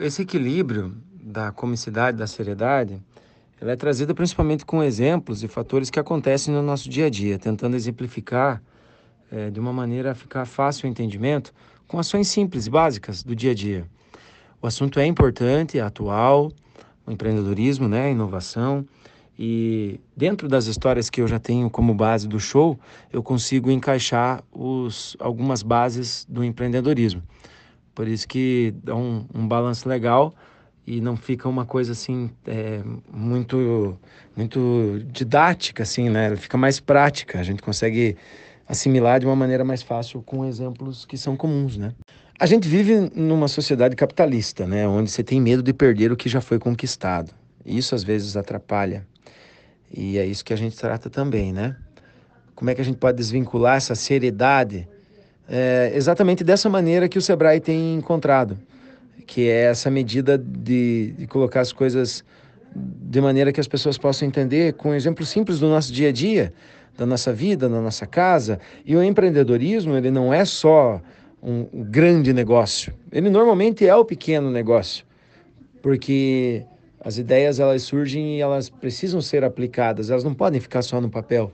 esse equilíbrio da comicidade, da seriedade, ela é trazida principalmente com exemplos e fatores que acontecem no nosso dia a dia, tentando exemplificar é, de uma maneira a ficar fácil o entendimento com ações simples, básicas do dia a dia. O assunto é importante, é atual, o empreendedorismo, né, a inovação, e dentro das histórias que eu já tenho como base do show, eu consigo encaixar os, algumas bases do empreendedorismo. Por isso que dá um, um balanço legal e não fica uma coisa assim é, muito muito didática assim, né? Ela fica mais prática. A gente consegue assimilar de uma maneira mais fácil com exemplos que são comuns, né? A gente vive numa sociedade capitalista, né, onde você tem medo de perder o que já foi conquistado. Isso às vezes atrapalha. E é isso que a gente trata também, né? Como é que a gente pode desvincular essa seriedade é exatamente dessa maneira que o Sebrae tem encontrado, que é essa medida de, de colocar as coisas de maneira que as pessoas possam entender com um exemplo simples do nosso dia a dia, da nossa vida, da nossa casa. E o empreendedorismo, ele não é só um, um grande negócio, ele normalmente é o pequeno negócio, porque as ideias elas surgem e elas precisam ser aplicadas, elas não podem ficar só no papel.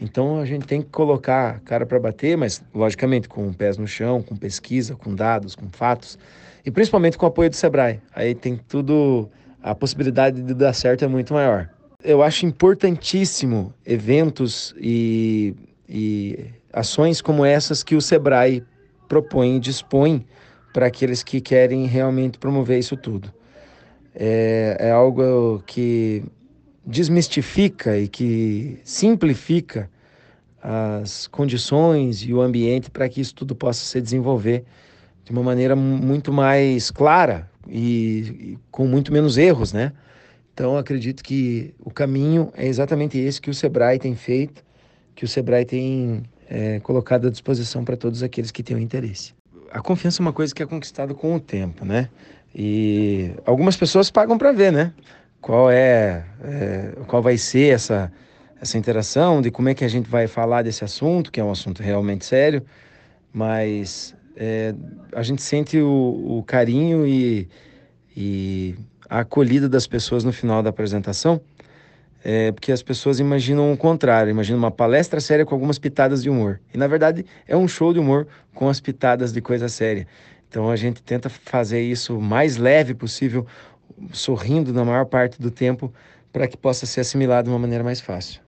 Então a gente tem que colocar cara para bater, mas logicamente com pés no chão, com pesquisa, com dados, com fatos e principalmente com o apoio do Sebrae. Aí tem tudo, a possibilidade de dar certo é muito maior. Eu acho importantíssimo eventos e, e ações como essas que o Sebrae propõe e dispõe para aqueles que querem realmente promover isso tudo. É, é algo que desmistifica e que simplifica as condições e o ambiente para que isso tudo possa se desenvolver de uma maneira muito mais clara e, e com muito menos erros, né? Então acredito que o caminho é exatamente esse que o Sebrae tem feito, que o Sebrae tem é, colocado à disposição para todos aqueles que tenham interesse. A confiança é uma coisa que é conquistada com o tempo, né? E algumas pessoas pagam para ver, né? Qual é, é, qual vai ser essa, essa interação, de como é que a gente vai falar desse assunto, que é um assunto realmente sério, mas é, a gente sente o, o carinho e, e, a acolhida das pessoas no final da apresentação, é, porque as pessoas imaginam o contrário, imaginam uma palestra séria com algumas pitadas de humor. E na verdade é um show de humor com as pitadas de coisa séria. Então a gente tenta fazer isso o mais leve possível, sorrindo na maior parte do tempo para que possa ser assimilado de uma maneira mais fácil.